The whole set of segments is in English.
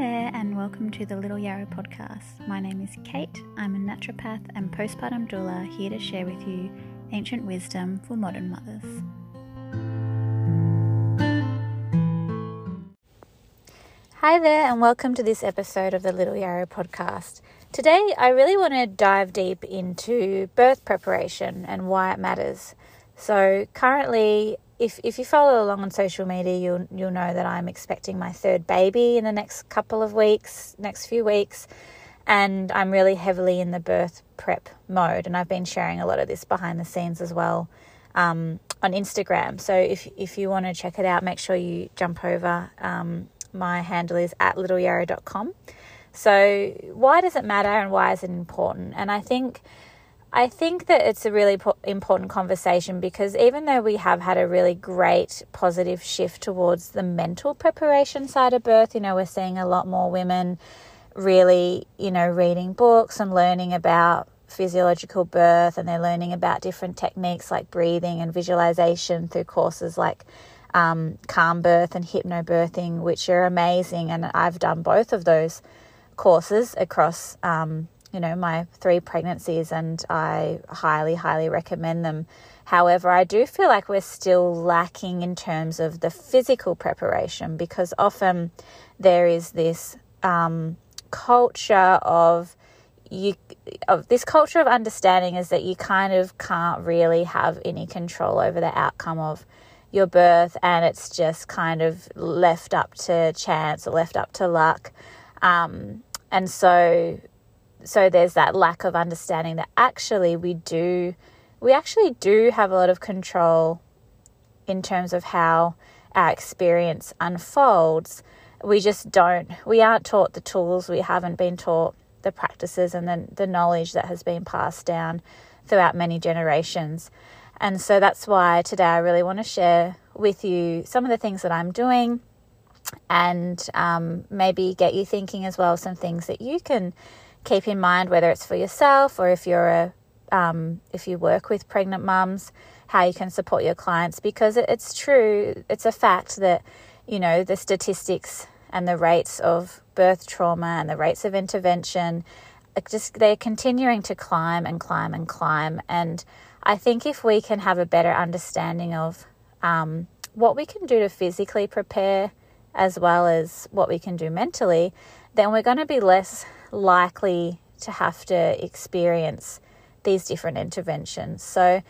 there, and welcome to the Little Yarrow podcast. My name is Kate. I'm a naturopath and postpartum doula here to share with you ancient wisdom for modern mothers. Hi there, and welcome to this episode of the Little Yarrow podcast. Today, I really want to dive deep into birth preparation and why it matters. So, currently, if if you follow along on social media, you'll you'll know that I'm expecting my third baby in the next couple of weeks, next few weeks, and I'm really heavily in the birth prep mode. And I've been sharing a lot of this behind the scenes as well um, on Instagram. So if if you want to check it out, make sure you jump over. Um, my handle is at littleyarrow.com. So why does it matter and why is it important? And I think I think that it's a really important conversation because even though we have had a really great positive shift towards the mental preparation side of birth, you know, we're seeing a lot more women really, you know, reading books and learning about physiological birth and they're learning about different techniques like breathing and visualization through courses like um, calm birth and hypnobirthing, which are amazing. And I've done both of those courses across. Um, you know, my three pregnancies, and I highly, highly recommend them. However, I do feel like we're still lacking in terms of the physical preparation because often there is this um, culture of you of this culture of understanding is that you kind of can't really have any control over the outcome of your birth and it's just kind of left up to chance or left up to luck um, and so so there's that lack of understanding that actually we do we actually do have a lot of control in terms of how our experience unfolds. We just don't we aren't taught the tools we haven't been taught the practices and the, the knowledge that has been passed down throughout many generations. And so that's why today i really want to share with you some of the things that i'm doing and um, maybe get you thinking as well some things that you can keep in mind whether it's for yourself or if you're a um, if you work with pregnant mums, how you can support your clients because it's true, it's a fact that you know the statistics and the rates of birth trauma and the rates of intervention just they're continuing to climb and climb and climb. And I think if we can have a better understanding of um, what we can do to physically prepare as well as what we can do mentally, then we're going to be less likely to have to experience these different interventions. So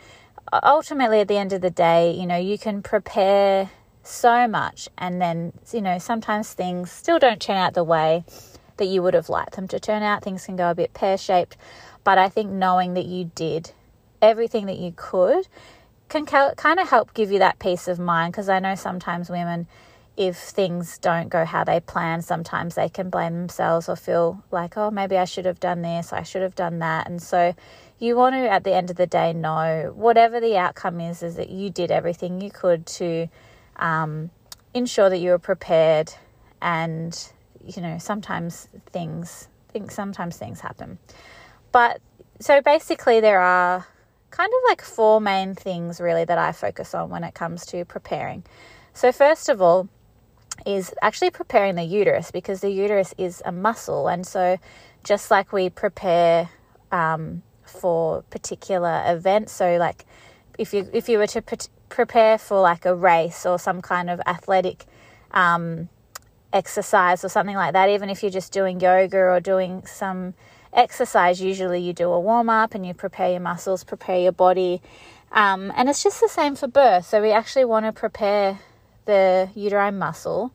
ultimately, at the end of the day, you know, you can prepare so much, and then, you know, sometimes things still don't turn out the way that you would have liked them to turn out. Things can go a bit pear shaped, but I think knowing that you did everything that you could can kind of help give you that peace of mind because I know sometimes women if things don't go how they plan, sometimes they can blame themselves or feel like, oh, maybe I should have done this, I should have done that. And so you want to, at the end of the day, know whatever the outcome is, is that you did everything you could to um, ensure that you were prepared. And, you know, sometimes things, think sometimes things happen. But so basically, there are kind of like four main things really that I focus on when it comes to preparing. So, first of all, is actually preparing the uterus because the uterus is a muscle. And so, just like we prepare um, for particular events, so like if you if you were to pre- prepare for like a race or some kind of athletic um, exercise or something like that, even if you're just doing yoga or doing some exercise, usually you do a warm up and you prepare your muscles, prepare your body. Um, and it's just the same for birth. So we actually want to prepare the uterine muscle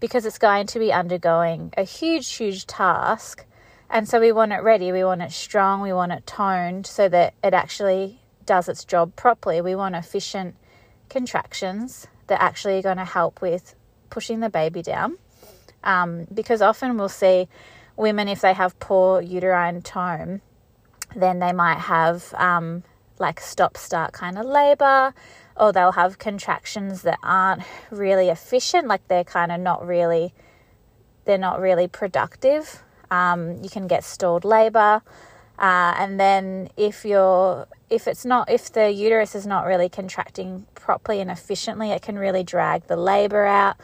because it's going to be undergoing a huge, huge task. And so we want it ready, we want it strong, we want it toned so that it actually does its job properly. We want efficient contractions that actually are going to help with pushing the baby down. Um, because often we'll see women, if they have poor uterine tone, then they might have um, like stop start kind of labor or they'll have contractions that aren't really efficient, like they're kind of not really, they're not really productive. Um, you can get stalled labor. Uh, and then if you're if it's not if the uterus is not really contracting properly and efficiently it can really drag the labor out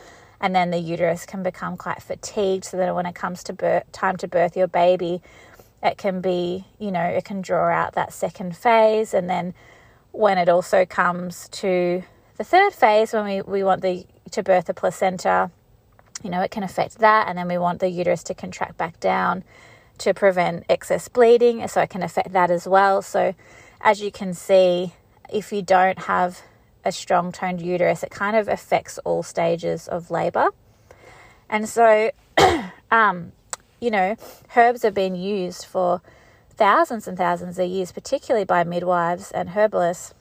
and then the uterus can become quite fatigued. So then when it comes to birth, time to birth your baby, it can be, you know, it can draw out that second phase. And then when it also comes to the third phase, when we, we want the to birth the placenta, you know, it can affect that. And then we want the uterus to contract back down to prevent excess bleeding. So it can affect that as well. So as you can see, if you don't have a strong toned uterus, it kind of affects all stages of labor. And so, um, you know, herbs have been used for thousands and thousands are used, particularly by midwives and herbalists,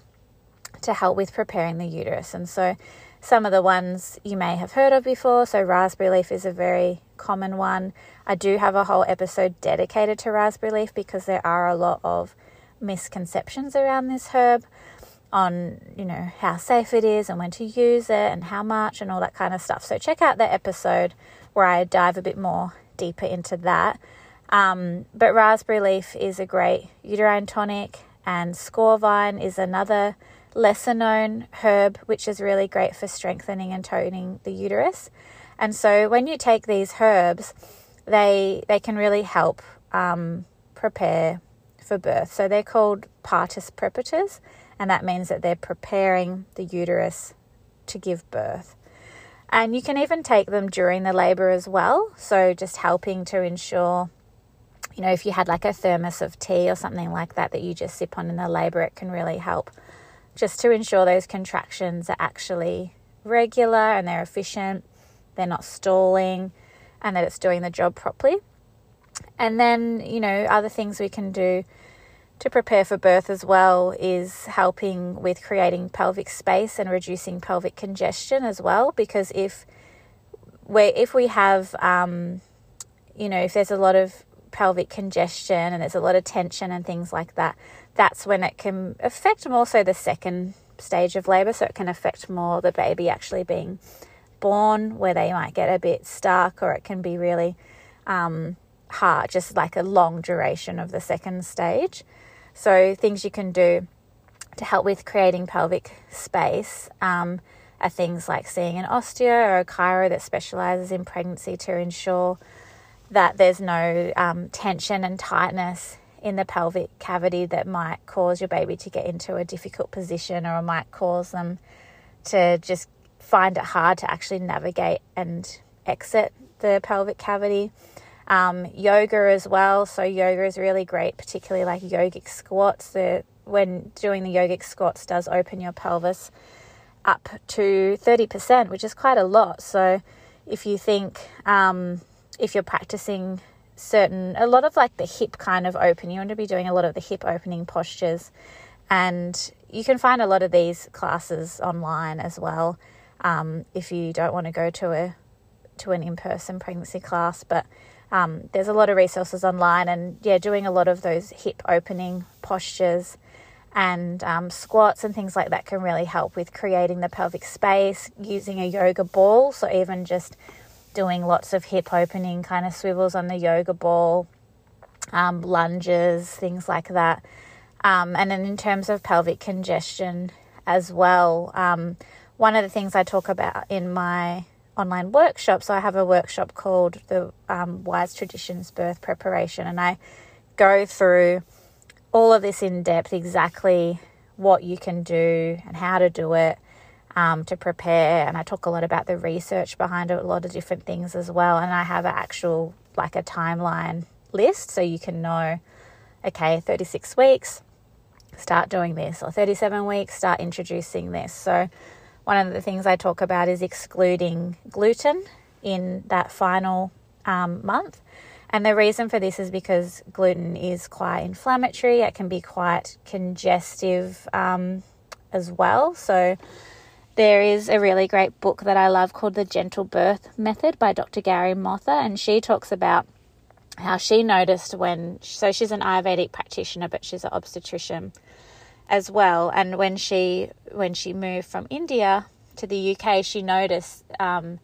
to help with preparing the uterus. And so, some of the ones you may have heard of before. So, raspberry leaf is a very common one. I do have a whole episode dedicated to raspberry leaf because there are a lot of misconceptions around this herb on you know how safe it is and when to use it and how much and all that kind of stuff so check out the episode where i dive a bit more deeper into that um, but raspberry leaf is a great uterine tonic and squaw vine is another lesser known herb which is really great for strengthening and toning the uterus and so when you take these herbs they they can really help um, prepare for birth. So they're called partus preparators, and that means that they're preparing the uterus to give birth. And you can even take them during the labor as well. So just helping to ensure, you know, if you had like a thermos of tea or something like that that you just sip on in the labor, it can really help just to ensure those contractions are actually regular and they're efficient, they're not stalling, and that it's doing the job properly. And then, you know, other things we can do to prepare for birth as well is helping with creating pelvic space and reducing pelvic congestion as well. Because if we if we have, um, you know, if there's a lot of pelvic congestion and there's a lot of tension and things like that, that's when it can affect more so the second stage of labor. So it can affect more the baby actually being born, where they might get a bit stuck, or it can be really um, hard, just like a long duration of the second stage. So, things you can do to help with creating pelvic space um, are things like seeing an osteo or a chiro that specializes in pregnancy to ensure that there's no um, tension and tightness in the pelvic cavity that might cause your baby to get into a difficult position or might cause them to just find it hard to actually navigate and exit the pelvic cavity. Um, yoga as well. So yoga is really great, particularly like yogic squats. The when doing the yogic squats does open your pelvis up to thirty percent, which is quite a lot. So if you think um, if you're practicing certain a lot of like the hip kind of open, you want to be doing a lot of the hip opening postures, and you can find a lot of these classes online as well. Um, if you don't want to go to a to an in person pregnancy class, but um, there's a lot of resources online, and yeah, doing a lot of those hip opening postures and um, squats and things like that can really help with creating the pelvic space using a yoga ball. So, even just doing lots of hip opening kind of swivels on the yoga ball, um, lunges, things like that. Um, and then, in terms of pelvic congestion as well, um, one of the things I talk about in my online workshop. So I have a workshop called the um, Wise Traditions Birth Preparation, and I go through all of this in depth, exactly what you can do and how to do it um, to prepare. And I talk a lot about the research behind a lot of different things as well. And I have an actual like a timeline list so you can know, okay, 36 weeks, start doing this, or 37 weeks, start introducing this. So one of the things I talk about is excluding gluten in that final um, month. And the reason for this is because gluten is quite inflammatory, it can be quite congestive um, as well. So, there is a really great book that I love called The Gentle Birth Method by Dr. Gowri Motha, and she talks about how she noticed when, so she's an Ayurvedic practitioner, but she's an obstetrician as well. And when she when she moved from India to the UK, she noticed, um,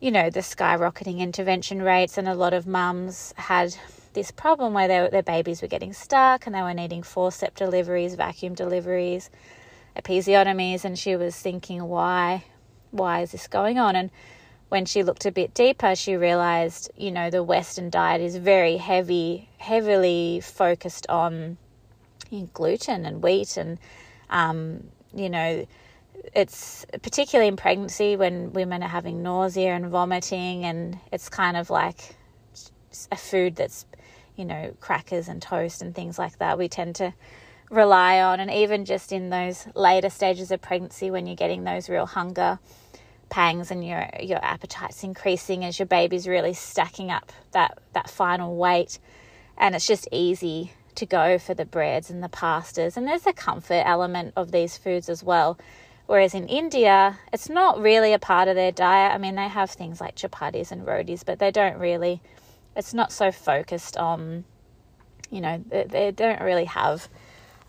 you know, the skyrocketing intervention rates, and a lot of mums had this problem where they, their babies were getting stuck and they were needing forceps deliveries, vacuum deliveries, episiotomies, and she was thinking, why, why is this going on? And when she looked a bit deeper, she realized, you know, the Western diet is very heavy, heavily focused on gluten and wheat, and, um, you know, it's particularly in pregnancy when women are having nausea and vomiting, and it's kind of like a food that's, you know, crackers and toast and things like that. We tend to rely on, and even just in those later stages of pregnancy when you're getting those real hunger pangs and your your appetite's increasing as your baby's really stacking up that that final weight, and it's just easy to go for the breads and the pastas, and there's a comfort element of these foods as well. Whereas in India, it's not really a part of their diet. I mean, they have things like chapatis and rotis, but they don't really, it's not so focused on, you know, they, they don't really have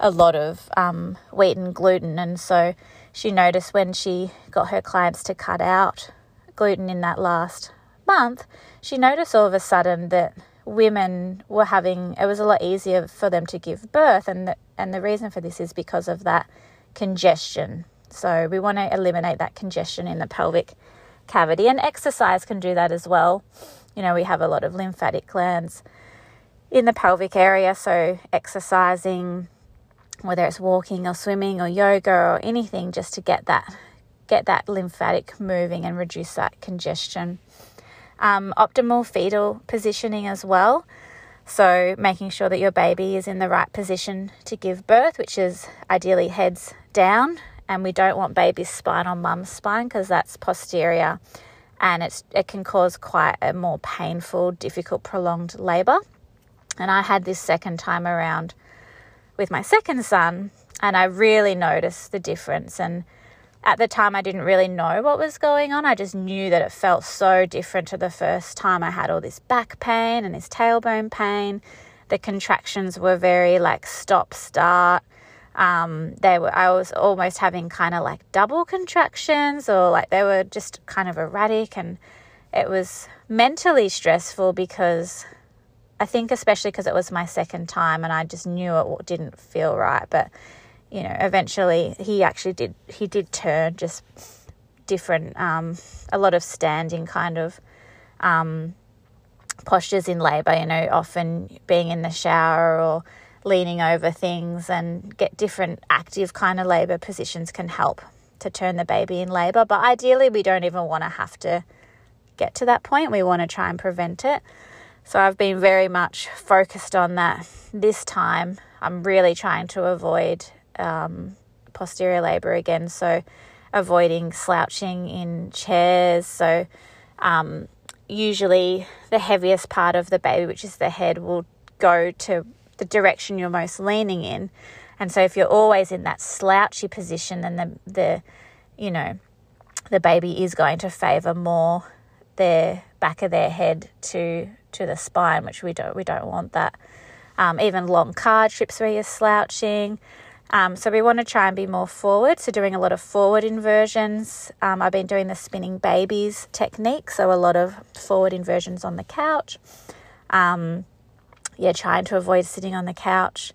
a lot of um, wheat and gluten. And so she noticed when she got her clients to cut out gluten in that last month, she noticed all of a sudden that women were having it was a lot easier for them to give birth and the, and the reason for this is because of that congestion so we want to eliminate that congestion in the pelvic cavity, and exercise can do that as well. You know, we have a lot of lymphatic glands in the pelvic area, so exercising, whether it's walking or swimming or yoga or anything, just to get that get that lymphatic moving and reduce that congestion. Um, optimal fetal positioning as well. So, making sure that your baby is in the right position to give birth, which is ideally heads down and we don't want baby's spine on mum's spine because that's posterior and it's it can cause quite a more painful, difficult, prolonged labor. And I had this second time around with my second son, and I really noticed the difference. And at the time, I didn't really know what was going on. I just knew that it felt so different to the first time. I had all this back pain and this tailbone pain. The contractions were very like stop start um, they were I was almost having kind of like double contractions or like they were just kind of erratic and it was mentally stressful because I think especially because it was my second time and I just knew it didn't feel right but you know eventually he actually did he did turn just different um, a lot of standing kind of um, postures in labor you know often being in the shower or leaning over things and get different active kind of labor positions can help to turn the baby in labor. But ideally, we don't even want to have to get to that point. We want to try and prevent it. So I've been very much focused on that this time. I'm really trying to avoid um, posterior labor again. So avoiding slouching in chairs. So um, usually the heaviest part of the baby, which is the head, will go to the direction you're most leaning in. And so if you're always in that slouchy position, then the, the you know, the baby is going to favor more their back of their head to to the spine, which we don't we don't want that. Um, even long car trips where you're slouching. Um, so we want to try and be more forward. So doing a lot of forward inversions. Um, I've been doing the spinning babies technique, so a lot of forward inversions on the couch. Um, yeah, trying to avoid sitting on the couch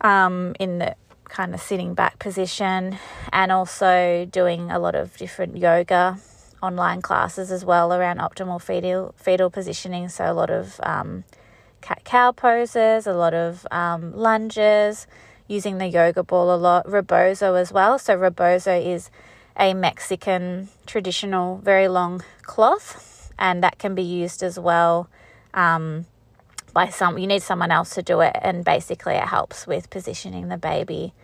um, in the kind of sitting back position, and also doing a lot of different yoga online classes as well around optimal fetal fetal positioning. So a lot of um, cat cow poses, a lot of um, lunges, using the yoga ball a lot, rebozo as well. So rebozo is a Mexican traditional very long cloth, and that can be used as well. Um, by some you need someone else to do it and basically it helps with positioning the baby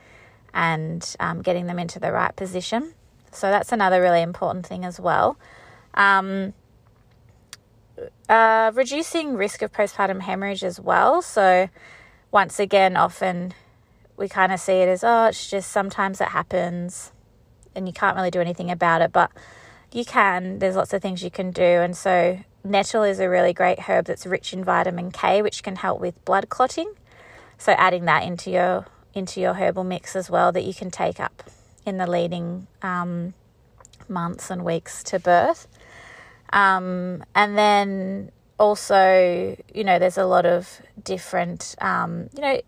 and um, getting them into the right position so that's another really important thing as well. Um, uh, reducing risk of postpartum hemorrhage as well. So once again often we kind of see it as oh it's just sometimes it happens and you can't really do anything about it but you can. There's lots of things you can do. And so Nettle is a really great herb that's rich in vitamin K, which can help with blood clotting. So adding that into your into your herbal mix as well that you can take up in the leading um, months and weeks to birth. Um, and then also, you know, there's a lot of different, um, you know,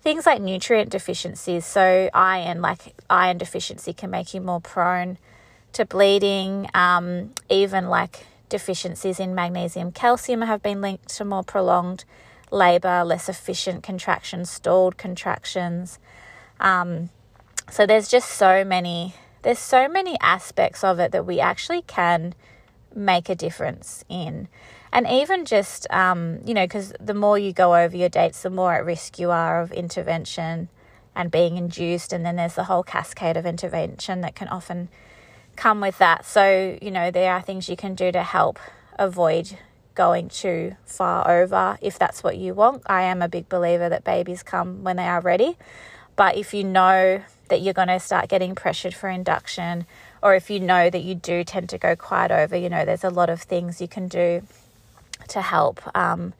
things like nutrient deficiencies. So iron, like iron deficiency, can make you more prone to bleeding, um, even like deficiencies in magnesium, calcium have been linked to more prolonged labor, less efficient contractions, stalled contractions. Um, so there's just so many there's so many aspects of it that we actually can make a difference in. And even just, um, you know, because the more you go over your dates, the more at risk you are of intervention and being induced. And then there's the whole cascade of intervention that can often come with that. So, you know, there are things you can do to help avoid going too far over if that's what you want. I am a big believer that babies come when they are ready. But if you know that you're going to start getting pressured for induction, or if you know that you do tend to go quite over, you know, there's a lot of things you can do to help um,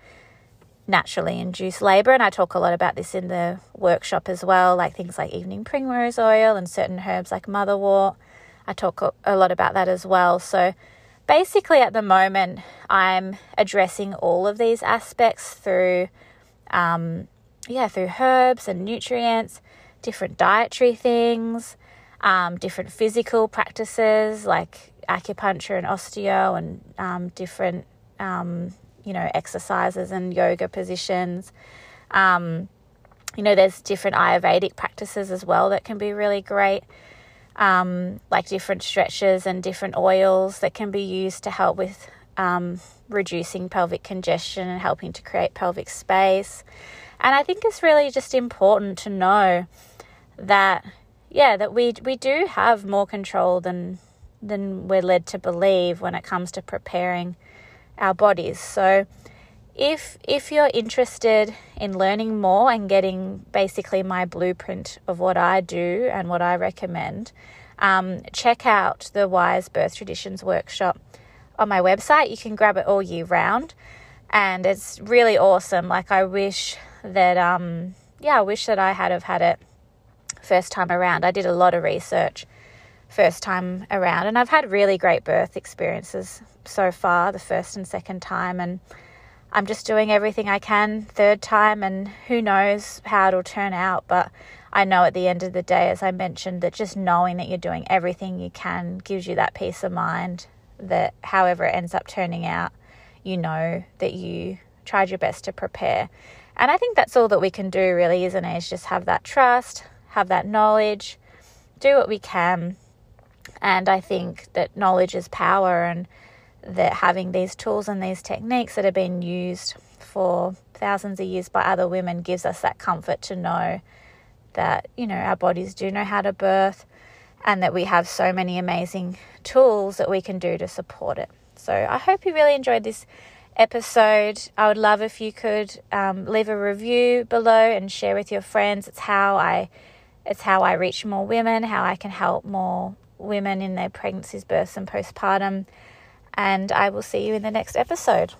naturally induce labor. And I talk a lot about this in the workshop as well, like things like evening primrose oil and certain herbs like motherwort. I talk a lot about that as well. So basically, at the moment, I'm addressing all of these aspects through, um, yeah, through herbs and nutrients, different dietary things, um, different physical practices like acupuncture and osteo, and um, different, um, you know, exercises and yoga positions. Um, you know, there's different Ayurvedic practices as well that can be really great um, like different stretches and different oils that can be used to help with um, reducing pelvic congestion and helping to create pelvic space. And I think it's really just important to know that, yeah, that we we do have more control than than we're led to believe when it comes to preparing our bodies. So if if you're interested in learning more and getting basically my blueprint of what I do and what I recommend, um, check out the Wise Birth Traditions workshop on my website. You can grab it all year round, and it's really awesome. Like I wish that um, yeah, I wish that I had have had it first time around. I did a lot of research first time around, and I've had really great birth experiences so far, the first and second time, and I'm just doing everything I can third time, and who knows how it'll turn out. But I know at the end of the day, as I mentioned, that just knowing that you're doing everything you can gives you that peace of mind that however it ends up turning out, you know that you tried your best to prepare. And I think that's all that we can do, really, isn't it? Is just have that trust, have that knowledge, do what we can. And I think that knowledge is power, and that having these tools and these techniques that have been used for thousands of years by other women gives us that comfort to know that you know our bodies do know how to birth and that we have so many amazing tools that we can do to support it. So i hope you really enjoyed this episode. I would love if you could um, leave a review below and share with your friends. It's how i it's how i reach more women how i can help more women in their pregnancies births and postpartum and I will see you in the next episode.